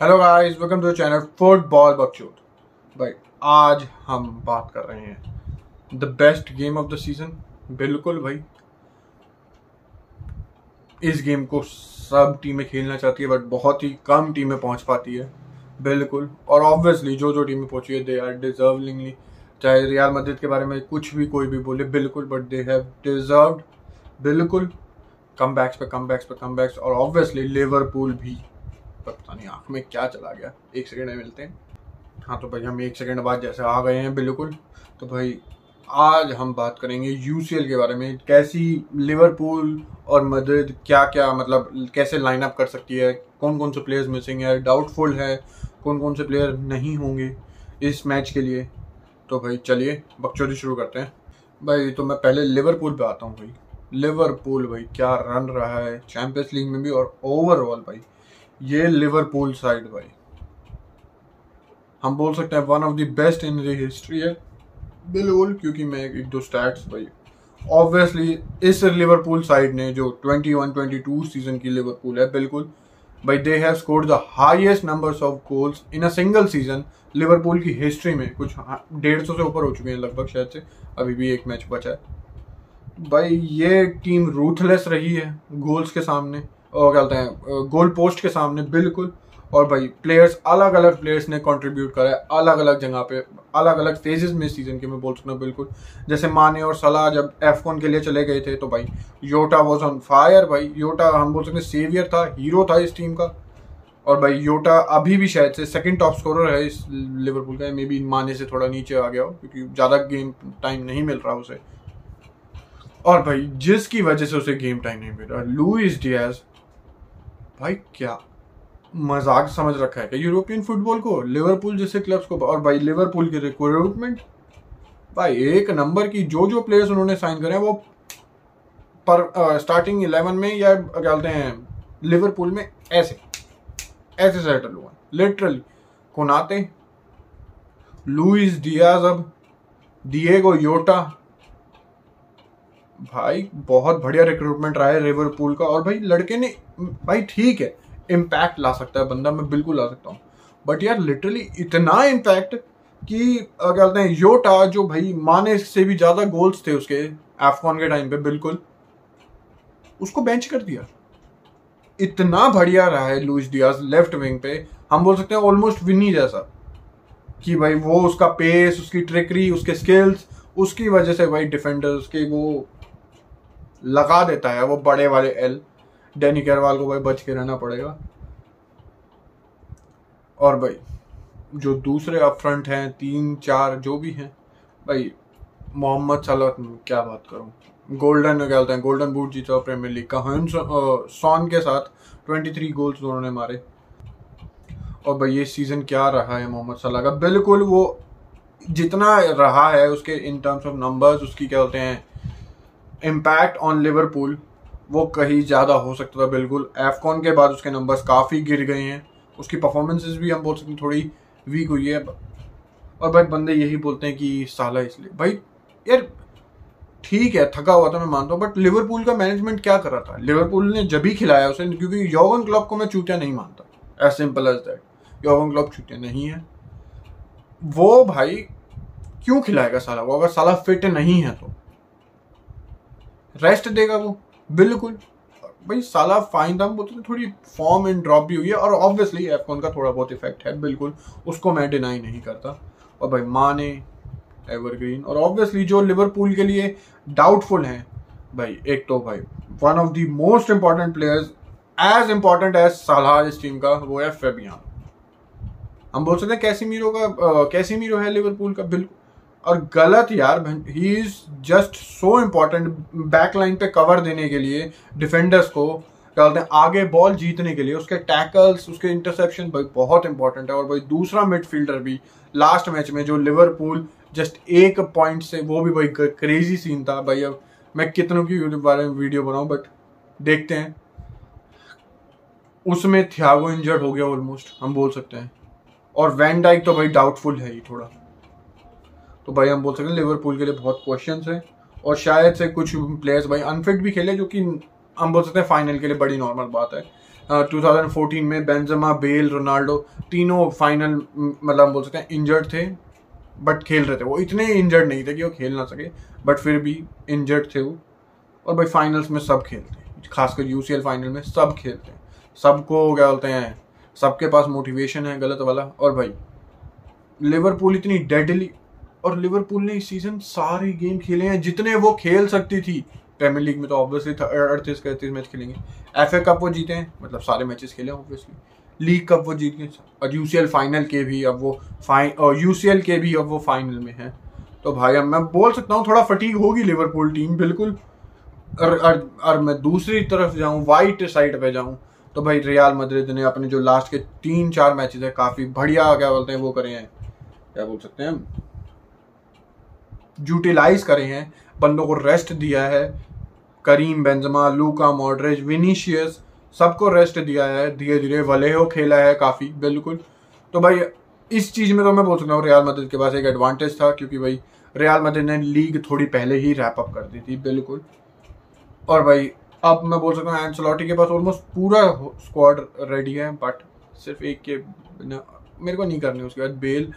Hello guys welcome to channel football बकचोद भाई आज हम बात कर रहे हैं the best game of the season बिल्कुल भाई। इस गेम को सब टीमें खेलना चाहती है बट बहुत ही कम टीमें पहुँच पाती है। बिल्कुल। और ऑब्वियसली जो जो टीमें पहुँची है दे आर डिजर्विंगली चाहे रियाल मस्जिद के बारे में कुछ भी कोई भी बोले, बिल्कुल बट दे हैव डिजर्व्ड बिल्कुल। कम बैक्स पे कम बैक्स पे कम बैक्स और ऑब्वियसली लिवरपूल भी। पता नहीं आँख में क्या चला गया। एक सेकेंड में मिलते हैं। हाँ तो भाई हम एक सेकेंड बाद जैसे आ गए हैं, बिल्कुल। तो भाई, आज हम बात करेंगे यूसीएल के बारे में। कैसी लिवरपूल और मदद क्या क्या मतलब कैसे लाइन अप कर सकती है? कौन कौन से प्लेयर्स मिसिंग है? डाउटफुल है। कौन कौन से प्लेयर नहीं होंगे इस मैच के लिए? तो भाई, चलिए, बकचोदी शुरू करते हैं। भाई तो मैं पहले लिवरपूल पे आता हूँ भाई। लिवरपूल भाई, क्या रन रहा है? चैंपियंस लीग में भी और ओवरऑल भाई ये लिवरपूल साइड भाई। हम बोल सकते हैं one of the best in history है। बिल्कुल, क्योंकि मैं एक दो स्टैट्स भाई। ऑब्वियसली इस लिवरपूल साइड ने जो 21 22 सीज़न की लिवरपूल है, बिल्कुल। भाई they have scored the highest numbers of goals in a single season Liverpool की हिस्ट्री में। कुछ डेढ़ सौ से ऊपर हो चुके हैं लगभग शायद से। अभी भी एक मैच बचा है। भाई, ये टीम रूथलेस रही है गोल्स के सामने। और क्या हैं गोल पोस्ट के सामने बिल्कुल। और भाई प्लेयर्स अलग अलग प्लेयर्स ने कंट्रीब्यूट करा है अलग अलग जगह पे अलग अलग फेजेस में सीज़न के मैं बोल सकता हूँ बिल्कुल। जैसे माने और सलाह जब एफ़ के लिए चले गए थे तो भाई योटा वॉज़ ऑन फायर भाई। योटा हम बोल सकते हैं सेवियर था हीरो था इस टीम का। और भाई योटा अभी भी शायद से सेकंड टॉप स्कोरर है इस लिवरपूल का। मे बी माने से थोड़ा नीचे आ गया हो, क्योंकि ज़्यादा गेम टाइम नहीं मिल रहा उसे। और भाई, जिसकी वजह से उसे गेम टाइम नहीं मिल रहा लुइस डियाज भाई क्या मज़ाक समझ रखा है यूरोपियन फुटबॉल को लिवरपूल जैसे क्लब्स को, और भाई लिवरपूल की रिक्रूटमेंट भाई एक नंबर की जो जो प्लेयर्स उन्होंने साइन करे हैं, वो पर स्टार्टिंग इलेवन में या क्या बोलते हैं लिवरपूल में ऐसे ऐसे सेटल हुआ। लिटरली कोनाते लुइस डियाज अब दिएगो योटा भाई, बहुत बढ़िया रिक्रूटमेंट रहा है लिवरपूल का और भाई, लड़के ने, भाई ठीक है इम्पैक्ट ला सकता है बंदा, मैं बिल्कुल ला सकता हूँ। बट यार लिटरली इतना इम्पैक्ट कि क्या कहते हैं योटा जो भाई, माने से भी ज़्यादा गोल्स थे उसके एफकॉन के टाइम पे, बिल्कुल, उसको बेंच कर दिया। इतना बढ़िया रहा है लुइस डियाज लेफ़्ट विंग पे, हम बोल सकते हैं ऑलमोस्ट विनी जैसा, कि भाई वो उसका पेस उसकी ट्रिकरी उसके स्किल्स उसकी वजह से भाई डिफेंडर्स के वो लगा देता है वो बड़े वाले एल डैनी केरवाल को भाई बच के रहना पड़ेगा। और भाई, जो दूसरे अप फ्रंट हैं, तीन, चार, जो भी हैं, भाई, मोहम्मद सलाह, क्या बात करूँ? गोल्डन क्या बोलते हैं? गोल्डन बूट जीता प्रीमियर लीग का। सॉन के साथ 23 गोल्स उन्होंने मारे। और भाई, ये सीज़न क्या रहा है मोहम्मद सलाह का? बिल्कुल वो जितना रहा है उसके इन टर्म्स ऑफ़ नंबर्स उसकी क्या बोलते हैं इम्पैक्ट ऑन लिवरपूल वो कहीं ज़्यादा हो सकता था, बिल्कुल। एफकॉन के बाद उसके नंबर्स काफ़ी गिर गए हैं। उसकी परफॉर्मेंसेज भी हम बोल सकते हैं थोड़ी वीक हुई है। और भाई, बंदे यही बोलते हैं कि साला इसलिए। भाई, यार, ठीक है, थका हुआ था, मैं मानता हूँ बट लिवरपूल का मैनेजमेंट क्या कर रहा था? लिवरपूल ने जब ही खिलाया उसे, क्योंकि योगन क्लब को मैं चूतिया नहीं मानता एज सिंपल एज दैट योगन क्लब चूतिया नहीं है। वो भाई, क्यों खिलाएगा साला? वो अगर साला फिट नहीं है तो। रेस्ट देगा वो। बिल्कुल। भाई, साला फाइन था बोलते थे थोड़ी फॉर्म एंड ड्रॉप भी हुई है और ऑब्वियसली एफकॉन का थोड़ा बहुत इफ़ेक्ट है, बिल्कुल। उसको मैं डिनाई नहीं करता। और भाई माने एवरग्रीन और ऑब्वियसली जो लिवरपूल के लिए डाउटफुल हैं, भाई, एक तो भाई one of the most important players as important as Salah इस टीम का, वो है फेबियान हम बोल सकते हैं कैसी मीरो का कैसी मीरो है लिवरपूल का, बिल्कुल। और गलत यार he is just so important back line पे कवर देने के लिए डिफेंडर्स को, क्या बोलते हैं, आगे बॉल जीतने के लिए, उसके टैकल्स उसके इंटरसेप्शन भाई बहुत इंपॉर्टेंट है। और भाई दूसरा मिडफील्डर भी लास्ट मैच में जो लिवरपूल जस्ट एक पॉइंट से, वो भी भाई क्रेजी सीन था। भाई अब मैं कितनों की बारे में वीडियो बनाऊँ बट देखते हैं। उसमें थियागो इंजर्ड हो गया ऑलमोस्ट हम बोल सकते हैं। और वैन डाइक तो भाई डाउटफुल है ही थोड़ा। तो भाई हम बोल सकते हैं लिवरपूल के लिए बहुत क्वेश्चन है। और शायद से कुछ प्लेयर्स भाई अनफिट भी खेले, जो कि हम बोल सकते हैं फाइनल के लिए बड़ी नॉर्मल बात है। थाउज़ेंड फोर्टीन में बेंजमा बेल रोनाल्डो तीनों फाइनल मतलब हम बोल सकते हैं इंजर्ड थे बट खेल रहे थे। वो इतने इंजर्ड नहीं थे कि वो खेल ना सके बट फिर भी इंजर्ड थे वो। और भाई फाइनल्स में सब खेलते हैं। खासकर यूसीएल फाइनल में सब खेलते हैं। सबको क्या बोलते हैं, सबके पास मोटिवेशन है, गलत वाला। और भाई लिवरपूल इतनी डेडली और लिवरपूल ने इस सीज़न सारे गेम खेले हैं जितने वो खेल सकती थी। प्रीमियर लीग में तो ऑब्वियसली अड़तीस का अड़तीस मैच खेलेंगे। एफ़ कप वो जीते हैं मतलब सारे मैचेस खेले ऑब्वियसली लीग कप वो जीत गए। और यूसीएल फाइनल के भी अब वो फाइन यूसीएल के भी अब वो फाइनल में है। तो भाई अब मैं बोल सकता हूँ थोड़ा फटीक होगी लिवरपूल टीम बिल्कुल। और, और, और मैं दूसरी तरफ़ जाऊँ वाइट साइड पे जाऊँ तो भाई रियाल मद्रिद ने अपने जो लास्ट के तीन चार मैचेस है काफ़ी बढ़िया क्या बोलते हैं वो करे हैं। क्या बोल सकते हैं यूटिलाइज करे हैं। बंदों को रेस्ट दिया है। करीम, बेंजमा, लूका, मॉडरेज, विनीशियस, सबको रेस्ट दिया है। धीरे धीरे वलेहो खेला है काफ़ी, बिल्कुल। तो भाई, इस चीज़ में तो मैं बोल सकता हूँ रियाल मदद के पास एक एडवांटेज था, क्योंकि भाई, रियाल मदद ने लीग थोड़ी पहले ही रैप अप कर दी थी, बिल्कुल। और भाई, अब मैं बोल सकता हूँ एंसलॉटी के पास ऑलमोस्ट पूरा स्क्वाड रेडी है बट सिर्फ़ एक के मेरे को नहीं करनी, उसके बाद बेल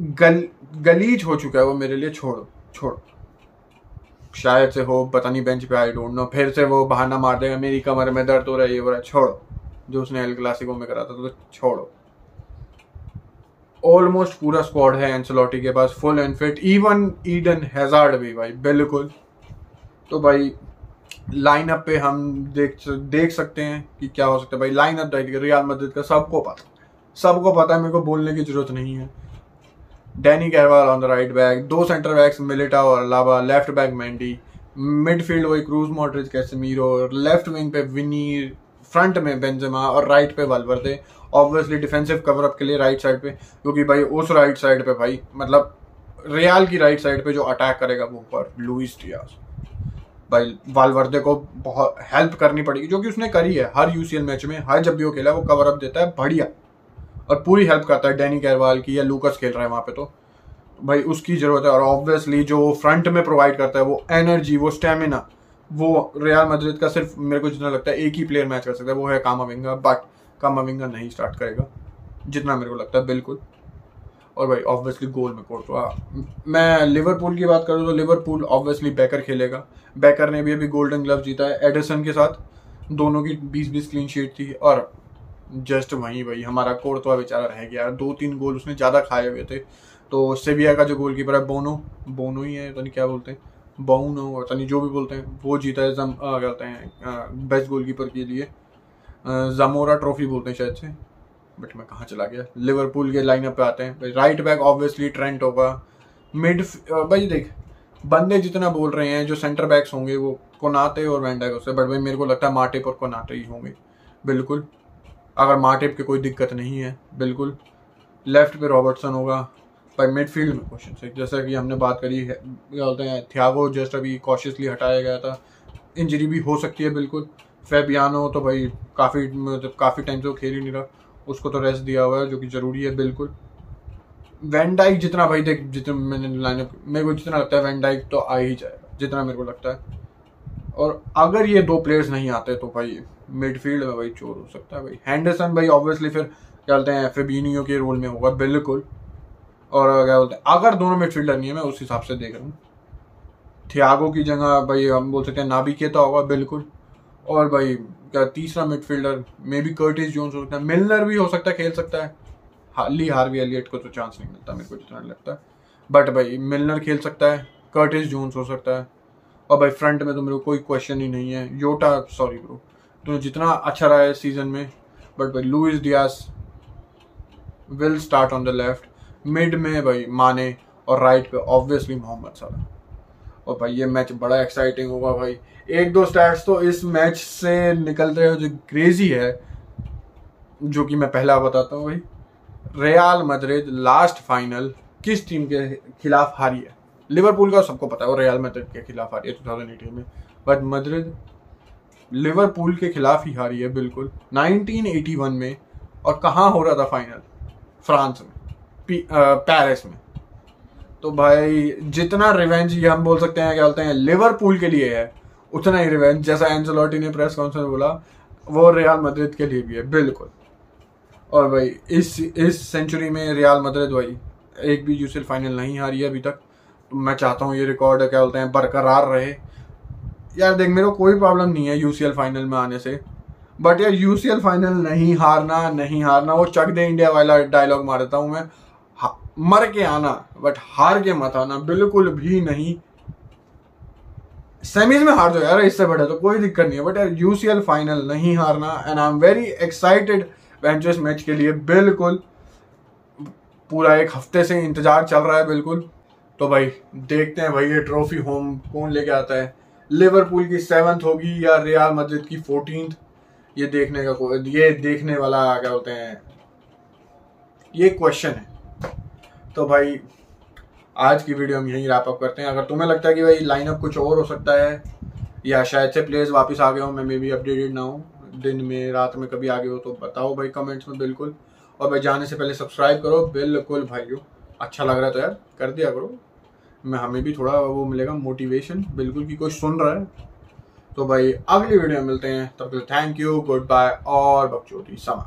गल, गलीज हो चुका है वो मेरे लिए, छोड़ो छोड़ो। शायद से हो, पता नहीं, बेंच पे आई डोंट नो फिर से वो बहाना मार देगा, मेरी कमर में दर्द हो रहा है, ये हो रहा है, छोड़ो। जो उसने एल क्लासिको में करा था तो छोड़ो। ऑलमोस्ट पूरा स्क्वाड है एंसलॉटी के पास full and fit even Eden Hazard भी, भाई, बिल्कुल। तो भाई लाइनअप पे हम देख देख सकते हैं कि क्या हो सकता है। भाई लाइनअप डाइट रियाल मदद का सबको पता। सबको पता है, मेरे को बोलने की ज़रूरत नहीं है। Danny Carvajal on the right back दो सेंटर बैक्स मिलिटा और Alaba left back Mendy midfield वही Kroos Modric Casemiro left wing पे विनी फ्रंट में बेंजमा और राइट पे थे ऑब्वियसली डिफेंसिव कवर अप के लिए राइट साइड पे, क्योंकि भाई उस राइट साइड पे भाई मतलब रियाल की राइट साइड पे जो अटैक करेगा वो ऊपर लुइस डियास भाई वालवर्दे को बहुत हेल्प करनी पड़ेगी, जो कि उसने करी है हर यूसीएल मैच में, हर जब भी वो खेला, वो कवर अप देता है, बढ़िया। और पूरी हेल्प करता है डैनी कैरवाल की या लूकस खेल रहा है वहाँ पे तो। भाई, उसकी ज़रूरत है और ऑब्वियसली जो फ्रंट में प्रोवाइड करता है वो एनर्जी वो स्टेमिना वो रियाल मद्रिद का सिर्फ़ मेरे को जितना लगता है एक ही प्लेयर मैच कर सकता है, वो है कामाविंगा बट कामाविंगा नहीं स्टार्ट करेगा, जितना मेरे को लगता है, बिल्कुल। और भाई ऑब्वियसली गोल में कोर्ट तो मैं लिवरपूल की बात करूँ तो लिवरपूल ऑब्वियसली बैकर खेलेगा। बैकर ने भी अभी गोल्डन ग्लव जीता है एडिसन के साथ। दोनों की बीस बीस क्लीन शीट थी और जस्ट वहीं भाई, हमारा कोर्तवा बेचारा रह गया। दो तीन गोल उसने ज़्यादा खाए हुए थे। तो सेविया का जो गोल कीपर है बोनो बोनो ही है तो नहीं क्या बोलते हैं। बोनो और तनी जो भी बोलते हैं, वो जीता है जम बोलते हैं बेस्ट गोल कीपर के लिए। जमोरा ट्रॉफी बोलते हैं शायद से। बट मैं कहाँ चला गया? लिवरपूल के लाइनअप पे आते हैं। भाई राइट बैक ऑब्वियसली ट्रेंट होगा। मिड भाई देख, बंदे जितना बोल रहे हैं, जो सेंटर बैक्स होंगे, वो कोनाते और वैंडा उससे बट भाई, मेरे को लगता है माटिप और कोनाटे ही होंगे। बिल्कुल। अगर माटिप की कोई दिक्कत नहीं है, बिल्कुल। लेफ़्ट पे रॉबर्टसन होगा। पर मिडफील्ड में क्वेश्चन जैसा कि हमने बात करी है, क्या बोलते हैं थियागो जस्ट अभी कॉशियसली हटाया गया था। इंजरी भी हो सकती है, बिल्कुल। फेबियानो तो भाई काफ़ी मतलब काफ़ी टाइम से वो खेल ही नहीं रहा। उसको तो रेस्ट दिया हुआ है, जो कि ज़रूरी है, बिल्कुल। वैंडाइक जितना भाई देख, जितना मैंने लाइन मेरे को जितना लगता है वैंडाइक तो आ ही जाएगा, जितना मेरे को लगता है। और अगर ये दो प्लेयर्स नहीं आते तो भाई मिडफील्ड में भाई चोर हो सकता है भाई। हैंडरसन भाई ऑब्वियसली फिर क्या बोलते हैं फेबिनियो के रोल में होगा, बिल्कुल। और क्या बोलते हैं, अगर दोनों मिडफील्डर नहीं है, मैं उस हिसाब से देख रहा हूँ। थियागो की जगह भाई हम बोल सकते हैं नाबी केता होगा, बिल्कुल। और भाई, क्या तीसरा midfielder maybe Curtis Jones हो सकता है मिलनर भी हो सकता है, खेल सकता है। हाली हार्वी एलियट को तो चांस नहीं मिलता, मेरे को जितना लगता है। बट भाई मिलनर खेल सकता है कर्टिस जोन्स हो सकता है। और भाई फ्रंट में तो मेरे को कोई क्वेश्चन ही नहीं है। योटा सॉरी ब्रो तो जितना अच्छा रहा है सीज़न में बट भाई Luis Diaz will start on the left mid में भाई माने और राइट पे ऑब्वियसली मोहम्मद सलाह और भाई ये मैच बड़ा एक्साइटिंग होगा भाई। एक दो स्टैट्स तो इस मैच से निकल रहे हो जो क्रेजी है, जो कि मैं पहला बताता हूँ भाई। रियाल मद्रिद लास्ट फाइनल किस टीम के खिलाफ हारी है? लिवरपूल का सबको पता है और रियाल मद्रिद के खिलाफ हारी है टू में। बट मद्रिद लिवरपूल के खिलाफ ही हारी है, बिल्कुल। 1981 में और कहाँ हो रहा था फाइनल फ्रांस में पेरिस में। तो भाई, जितना रिवेंज ये हम बोल सकते हैं, क्या बोलते हैं, लिवरपूल के लिए है, उतना ही रिवेंज जैसा एंजलोटी ने प्रेस कॉन्फ्रेंस बोला, वो रियाल मद्रिद के लिए भी है, बिल्कुल। और भाई, इस इस सेंचुरी में रियाल मद्रिद भाई, एक भी यूसीएल फाइनल नहीं हारी है अभी तक। तो मैं चाहता हूँ ये रिकॉर्ड क्या बोलते हैं, बरकरार रहे। यार देख, मेरे को कोई प्रॉब्लम नहीं है यूसीएल फाइनल में आने से। बट यार यूसीएल फाइनल नहीं हारना नहीं हारना, वो चक दे इंडिया वाला डायलॉग मार देता हूँ मैं। मर के आना बट हार के मत आना, बिल्कुल भी नहीं। सेमीज में हार दो यार, इससे बड़ा तो कोई दिक्कत नहीं है। बट यार यूसीएल फाइनल नहीं हारना and I am very excited ventures match के लिए, बिल्कुल। पूरा एक हफ़्ते से इंतज़ार चल रहा है, बिल्कुल। तो भाई, देखते हैं भाई, ये ट्रॉफी होम कौन लेके आता है। लिवरपूल की सेवंथ होगी या रियाल मस्जिद की फोर्टीन ये देखने का ये देखने वाला क्या बोलते हैं? ये क्वेश्चन है। तो भाई, आज की वीडियो हम यहीं रैप अप करते हैं। अगर तुम्हें लगता है कि भाई लाइनअप कुछ और हो सकता है, या शायद से प्लेयर्स वापस आ गए हो, मैं मे भी अपडेटेड ना हूँ। दिन में, रात में कभी आ गए हो तो बताओ भाई कमेंट्स में, बिल्कुल। और भाई जाने से पहले सब्सक्राइब करो। बिल्कुल भाइयों अच्छा लग रहा है तो यार, कर दिया करो। मैं हमें भी थोड़ा वो मिलेगा मोटिवेशन बिल्कुल की कोई सुन रहा है। तो भाई, अगली वीडियो में मिलते हैं। तब तक थैंक यू गुड बाय और बकचोदी, समा।